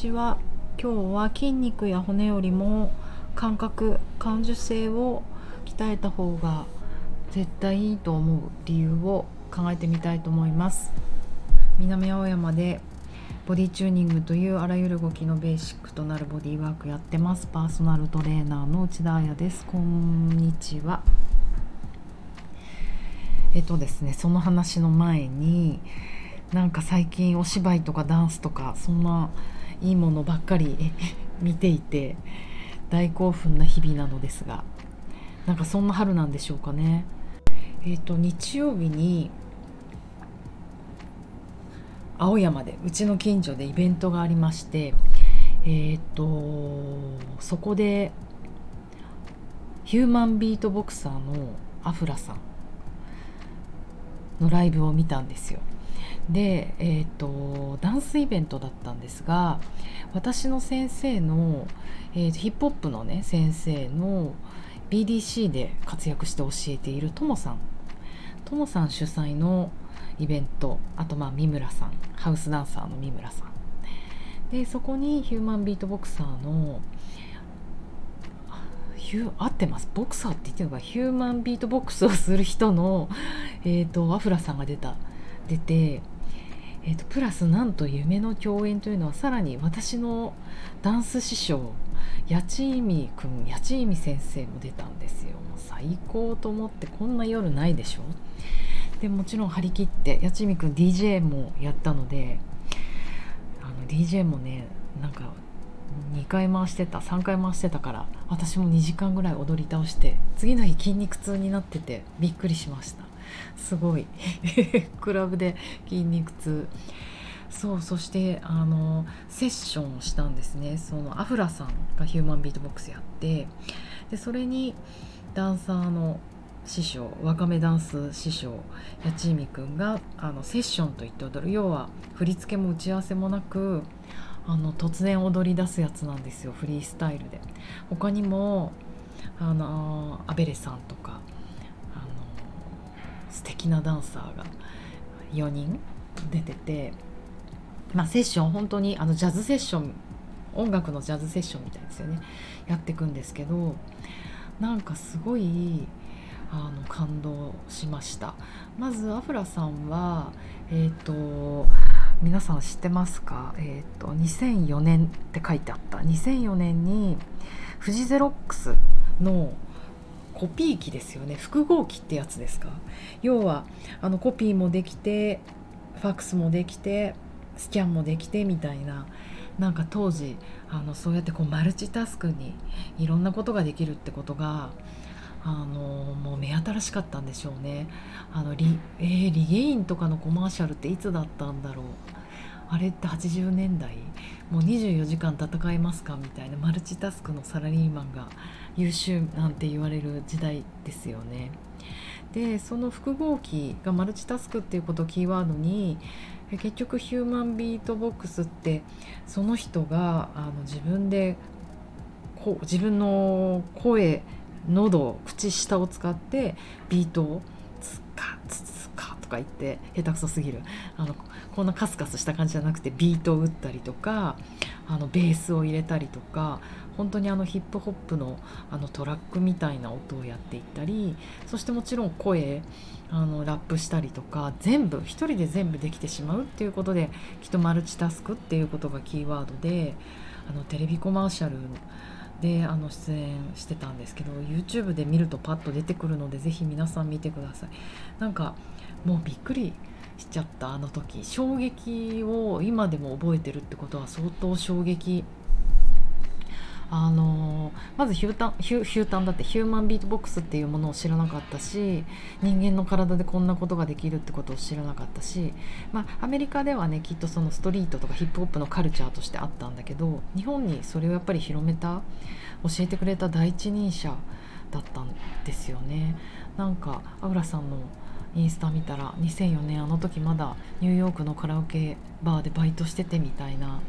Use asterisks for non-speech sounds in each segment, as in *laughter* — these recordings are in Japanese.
ちは今日は筋肉や骨よりも感覚感受性を鍛えた方が絶対いいと思う理由を考えてみたいと思います。南青山でボディチューニングというあらゆる動きのベーシックとなるボディワークやってます。パーソナルトレーナーの内田彩です。こんにちは。えっとですねその話の前になんか最近お芝居とかダンスとかそんないいものばっかり *laughs* 見ていて大興奮な日々なのですがなんかそんな春なんでしょうかね。えっ、と日曜日に青山でうちの近所でイベントがありましてえっ、とそこでヒューマンビートボクサーのアフラさんのライブを見たんですよ。で、えーと、ダンスイベントだったんですが私の先生の、えー、ヒップホップのね先生の BDC で活躍して教えているともさん。ともさん主催のイベントあとまあ三村さん。ハウスダンサーの三村さん。でそこにヒューマンビートボクサーのヒュ合ってます？ボクサーって言ってるのかヒューマンビートボックスをする人の、えーとアフラさんが出た出てえーと、プラスなんと夢の共演というのはさらに私のダンス師匠八千意味くん八千意味先生も出たんですよ。もう最高と思ってこんな夜ないでしょ？でもちろん張り切って八千意味くん DJ もやったのであの DJ もねなんか2回回してた3回回してたから私も2時間ぐらい踊り倒して次の日筋肉痛になっててびっくりしました。すごい。*laughs* クラブで筋肉痛。そうそしてあのセッションをしたんですね。そのアフラさんがヒューマンビートボックスやってでそれにダンサーの師匠わかめダンス師匠八千美くんがあのセッションといって踊る。要は振り付けも打ち合わせもなくあの突然踊り出すやつなんですよ。フリースタイルで。他にもあのアベレさんとか素敵なダンサーが4人出てて、まあ、セッション本当にあのジャズセッション音楽のジャズセッションみたいですよね。やっていくんですけどなんかすごいあの感動しました。まずアフラさんはえっ、ー、と皆さん知ってますか？えっ、ー、と2004年って書いてあった。2004年にフジゼロックスのコピー機ですよね。複合機ってやつですか？要はあのコピーもできてファックスもできてスキャンもできてみたいななんか当時あのそうやってこうマルチタスクにいろんなことができるってことがあのもう目新しかったんでしょうね。あのリ,、えー、リゲインとかのコマーシャルっていつだったんだろう。あれって80年代？もう24時間戦えますか？みたいなマルチタスクのサラリーマンが優秀なんて言われる時代ですよね。でその複合機がマルチタスクっていうことをキーワードに結局ヒューマンビートボックスってその人があの自分でこう自分の声喉口下を使ってビートをツカツツカとか言って下手くそすぎるあのこんなカスカスした感じじゃなくてビートを打ったりとかあのベースを入れたりとか本当にあのヒップホップのあのトラックみたいな音をやっていったりそしてもちろん声あのラップしたりとか全部一人で全部できてしまうっていうことできっとマルチタスクっていうことがキーワードであのテレビコマーシャルであの出演してたんですけど YouTube で見るとパッと出てくるのでぜひ皆さん見てください。なんかもうびっくりしちゃったあの時。衝撃を今でも覚えてるってことは相当衝撃あのまずヒュータンヒュヒュータンだってヒューマンビートボックスっていうものを知らなかったし人間の体でこんなことができるってことを知らなかったし、まあ、アメリカではねきっとそのストリートとかヒップホップのカルチャーとしてあったんだけど日本にそれをやっぱり広めた教えてくれた第一人者だったんですよね。なんかアウラさんのインスタ見たら2004年あの時まだニューヨークのカラオケバーでバイトしててみたいな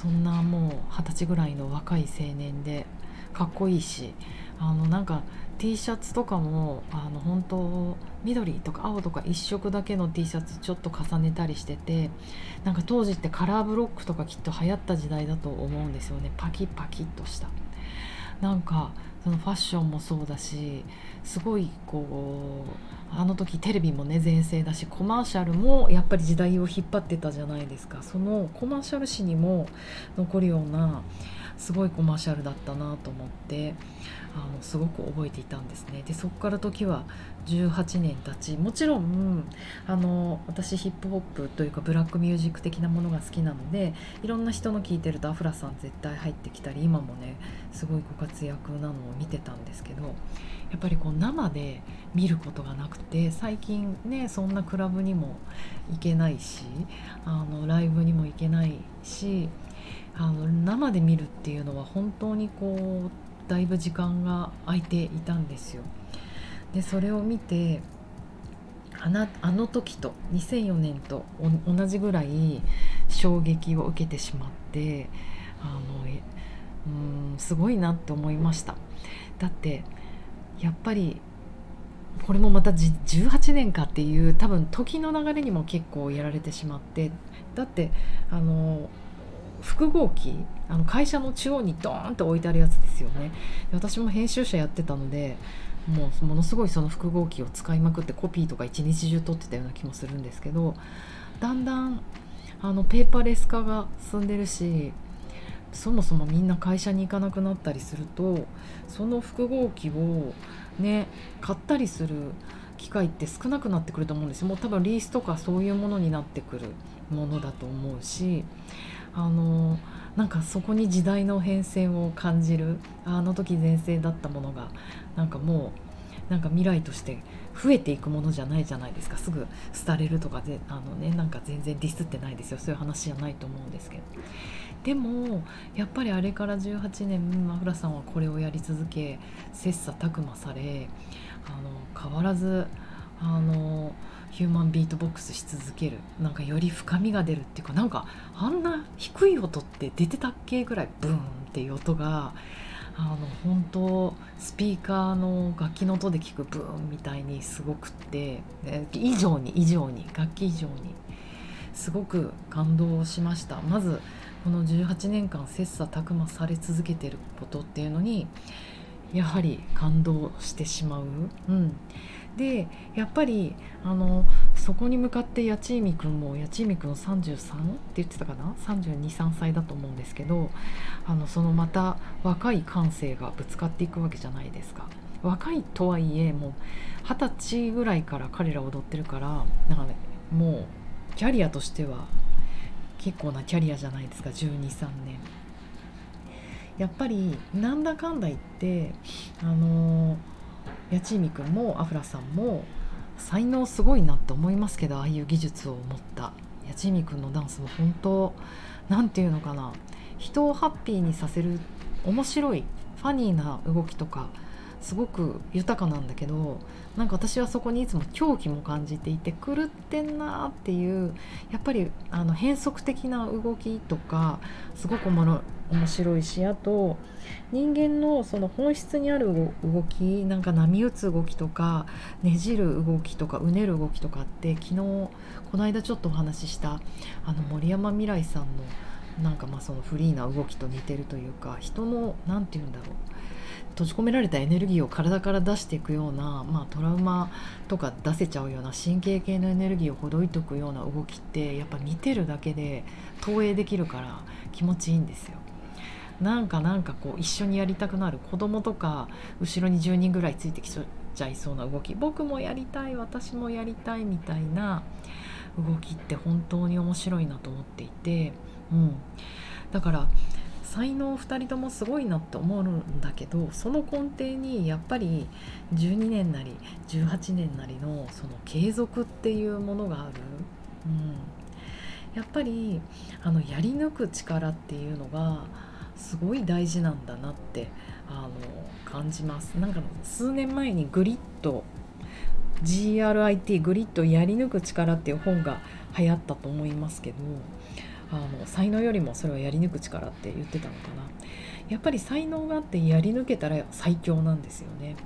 そんなもう二十歳ぐらいの若い青年でかっこいいしあのなんか T シャツとかもあの本当緑とか青とか一色だけの T シャツちょっと重ねたりしててなんか当時ってカラーブロックとかきっと流行った時代だと思うんですよね。パキパキっとした。なんかそのファッションもそうだしすごいこうあの時テレビもね全盛だしコマーシャルもやっぱり時代を引っ張ってたじゃないですか。そのコマーシャル誌にも残るようなすごいコマーシャルだったなと思ってあのすごく覚えていたんですね。でそこから時は18年経ちもちろんあの私ヒップホップというかブラックミュージック的なものが好きなのでいろんな人の聴いてるとアフラさん絶対入ってきたり今もねすごいご活躍なのを見てたんですけどやっぱりこう生で見ることがなくて最近ねそんなクラブにも行けないしあのライブにも行けないしあの生で見るっていうのは本当にこうだいぶ時間が空いていたんですよ。でそれを見てあなあの時と2004年と同じぐらい衝撃を受けてしまってあのうんすごいなって思いましただってやっぱりこれもまた18年かっていう多分時の流れにも結構やられてしまってだってあの複合機あの会社の中央にドーンと置いてあるやつですよね。私も編集者やってたのでもうものすごいその複合機を使いまくってコピーとか一日中撮ってたような気もするんですけどだんだんあのペーパーレス化が進んでるしそもそもみんな会社に行かなくなったりするとその複合機をね買ったりする機会って少なくなってくると思うんですよ。もう多分リースとかそういうものになってくるものだと思うしあのなんかそこに時代の変遷を感じるあの時全盛だったものがなんかもうなんか未来として増えていくものじゃないじゃないですか。すぐ廃れるとかであのねなんか全然ディスってないですよ。そういう話じゃないと思うんですけど。でもやっぱりあれから18年マフラさんはこれをやり続け切磋琢磨されあの変わらずあのヒューマンビートボックスし続ける。なんかより深みが出るっていうかなんかあんな低い音って出てたっけぐらいブーンっていう音があの本当スピーカーの楽器の音で聞くブーンみたいにすごくって以上に以上に楽器以上にすごく感動しました。まずこの18年間切磋琢磨され続けてることっていうのにやはり感動してしまう、うん、でやっぱりあのそこに向かって八千海君も八千海君33って言ってたかな？323歳だと思うんですけどあのそのまた若い感性がぶつかっていくわけじゃないですか。若いとはいえもう二十歳ぐらいから彼ら踊ってるからなんか、ね、もうキャリアとしては結構なキャリアじゃないですか123年。やっぱりなんだかんだ言ってあのー八千海君もアフラさんも才能すごいなって思いますけどああいう技術を持った。八千海君のダンスも本当何て言うのかな。人をハッピーにさせる面白いファニーな動きとかすごく豊かなんだけどなんか私はそこにいつも狂気も感じていて狂ってんなっていうやっぱりあの変則的な動きとかすごくおもろ面白いしあと人間のその本質にある動きなんか波打つ動きとかねじる動きとかうねる動きとかって昨日この間ちょっとお話ししたあの森山未來さんのなんかまあそのフリーな動きと似てるというか人の何て言うんだろう閉じ込められたエネルギーを体から出していくような、まあ、トラウマとか出せちゃうような神経系のエネルギーをほどいておくような動きってやっぱ見てるだけで投影できるから気持ちいいんですよ。なんかなんかこう一緒にやりたくなる子供とか後ろに10人ぐらいついてきちゃいそうな動き。僕もやりたい私もやりたいみたいな動きって本当に面白いなと思っていて、うん、だから才能2人ともすごいなって思うんだけどその根底にやっぱり12年なり18年なりのその継続っていうものがある、うん、やっぱりあのやり抜く力っていうのがすごい大事なんだなってあの感じます。なんか数年前にグリッド GRIT グリッドやり抜く力っていう本が流行ったと思いますけどあの才能よりもそれはやり抜く力って言ってたのかな。やっぱり才能があってやり抜けたら最強なんですよね、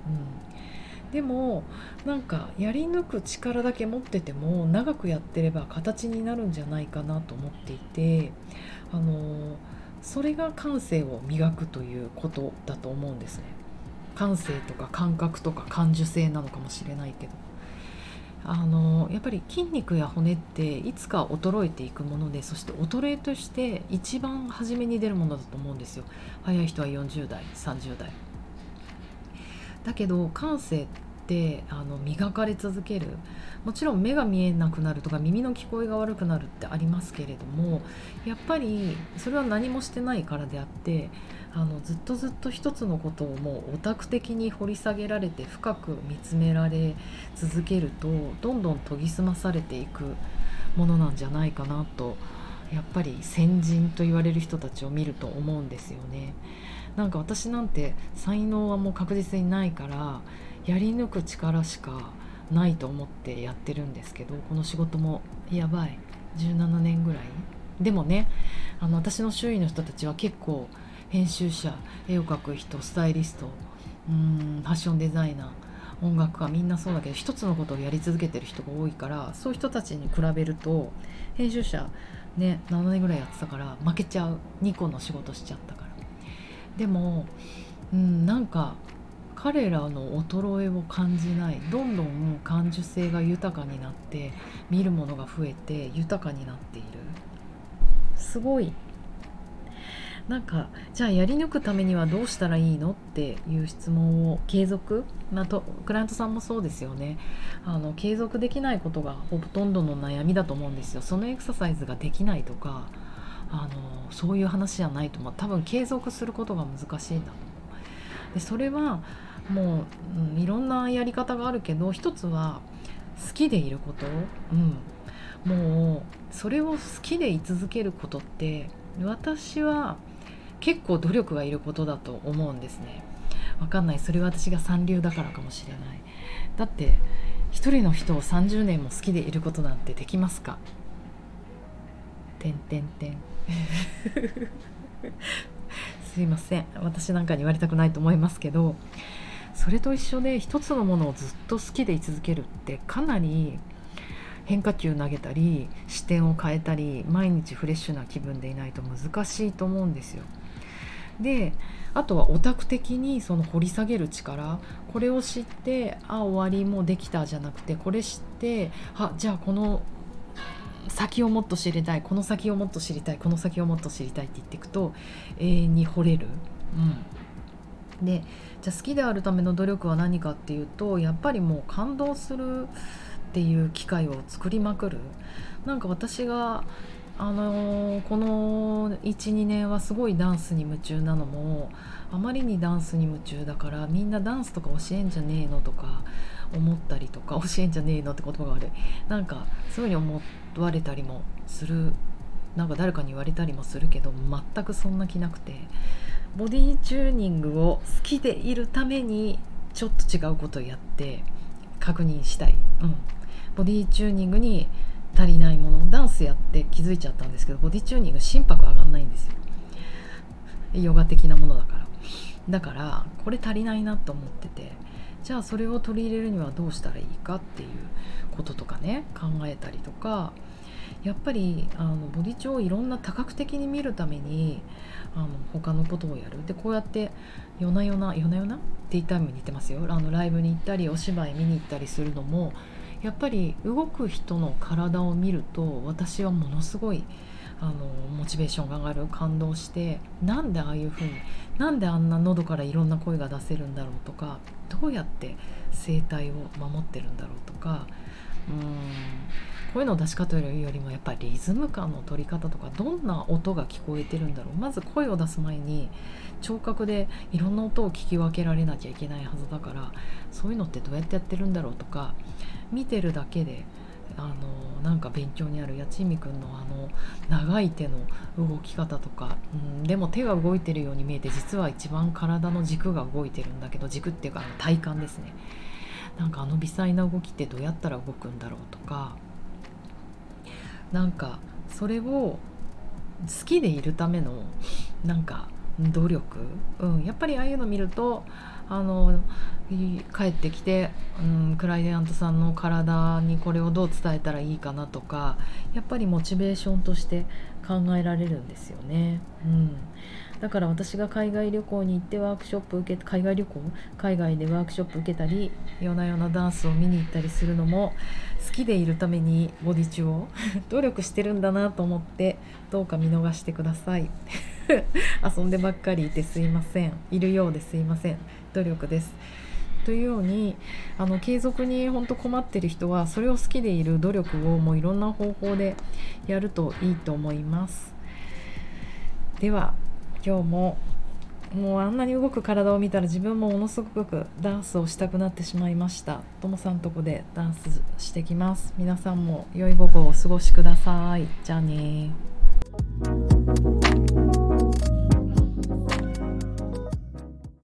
うん、でもなんかやり抜く力だけ持ってても長くやってれば形になるんじゃないかなと思っていてあのそれが感性を磨くということだと思うんですね。感性とか感覚とか感受性なのかもしれないけど。あのやっぱり筋肉や骨っていつか衰えていくものでそして衰えとして一番初めに出るものだと思うんですよ。早い人は40代30代。だけど感性ってあの磨かれ続けるもちろん目が見えなくなるとか耳の聞こえが悪くなるってありますけれどもやっぱりそれは何もしてないからであってあのずっとずっと一つのことをもうオタク的に掘り下げられて深く見つめられ続けるとどんどん研ぎ澄まされていくものなんじゃないかなとやっぱり先人と言われる人たちを見ると思うんですよね。なんか私なんて才能はもう確実にないからやり抜く力しかないと思ってやってるんですけどこの仕事もやばい。17年ぐらい。でもねあの私の周囲の人たちは結構編集者絵を描く人スタイリストうんファッションデザイナー音楽家みんなそうだけど一つのことをやり続けてる人が多いからそういう人たちに比べると編集者ね7年ぐらいやってたから負けちゃう。2個の仕事しちゃったから。でもうんなんか彼らの衰えを感じないどんどん感受性が豊かになって見るものが増えて豊かになっている。すごい。なんかじゃあやり抜くためにはどうしたらいいのっていう質問を継続、まあ、とクライアントさんもそうですよね。あの継続できないことがほとんどの悩みだと思うんですよ。そのエクササイズができないとかあのそういう話じゃないと思う。多分継続することが難しいんだと思う。でそれはもう、うん、いろんなやり方があるけど一つは好きでいること、うん、もうそれを好きでい続けることって私は結構努力がいることだと思うんですね。わかんない。それは私が三流だからかもしれない。だって一人の人を30年も好きでいることなんてできますか？てんてんてん。*laughs* すいません。私なんかに言われたくないと思いますけど。それと一緒で一つのものをずっと好きでい続けるってかなり変化球投げたり視点を変えたり毎日フレッシュな気分でいないと難しいと思うんですよ。であとはオタク的にその掘り下げる力これを知ってあ終わりもうできたじゃなくてこれ知ってあじゃあこの先をもっと知りたいこの先をもっと知りたいこの先をもっと知りたいって言っていくと永遠に掘れる。うん、でじゃあ好きであるための努力は何かっていうとやっぱりもう感動するっていう機会を作りまくる。なんか私があのー、この12年はすごいダンスに夢中なのもあまりにダンスに夢中だからみんなダンスとか教えんじゃねえのとか思ったりとか教えんじゃねえのって言葉が悪い。なんかそういうふうに思われたりもする。なんか誰かに言われたりもするけど全くそんな気なくて。ボディチューニングを好きでいるためにちょっと違うことをやって確認したい、うん、ボディチューニングに足りないものダンスやって気づいちゃったんですけどボディチューニング心拍上がんないんですよ。ヨガ的なものだから。だからこれ足りないなと思っててじゃあそれを取り入れるにはどうしたらいいかっていうこととかね考えたりとかやっぱりあのボディチューをいろんな多角的に見るためにあの他のことをやる。でこうやって夜な夜な夜な夜な？デイタイムに行ってますよ。あのライブに行ったりお芝居見に行ったりするのもやっぱり動く人の体を見ると私はものすごいあのモチベーションが上がる。感動してなんでああいう風になんであんな喉からいろんな声が出せるんだろうとかどうやって声帯を守ってるんだろうとかうん。声の出し方よりもやっぱりリズム感の取り方とかどんな音が聞こえてるんだろう。まず声を出す前に聴覚でいろんな音を聞き分けられなきゃいけないはずだからそういうのってどうやってやってるんだろうとか見てるだけであのなんか勉強にある八千美君のあの長い手の動き方とか、うん、でも手が動いてるように見えて実は一番体の軸が動いてるんだけど軸っていうか体幹ですね。なんかあの微細な動きってどうやったら動くんだろうとかなんかそれを好きでいるためのなんか努力、うん、やっぱりああいうの見るとあの帰ってきて、うん、クライアントさんの体にこれをどう伝えたらいいかなとかやっぱりモチベーションとして考えられるんですよね。うん。だから私が海外旅行に行ってワークショップ受け海外旅行？海外でワークショップ受けたり夜な夜なダンスを見に行ったりするのも好きでいるためにボディチュを *laughs* 努力してるんだなと思ってどうか見逃してください。*laughs* 遊んでばっかりいてすいません。いるようですいません。努力です。というようにあの継続に本当困ってる人はそれを好きでいる努力をもういろんな方法でやるといいと思います。では今日ももうあんなに動く体を見たら自分もものすごくダンスをしたくなってしまいました。ともさんとこでダンスしてきます。皆さんも良い午後をお過ごしください。じゃあね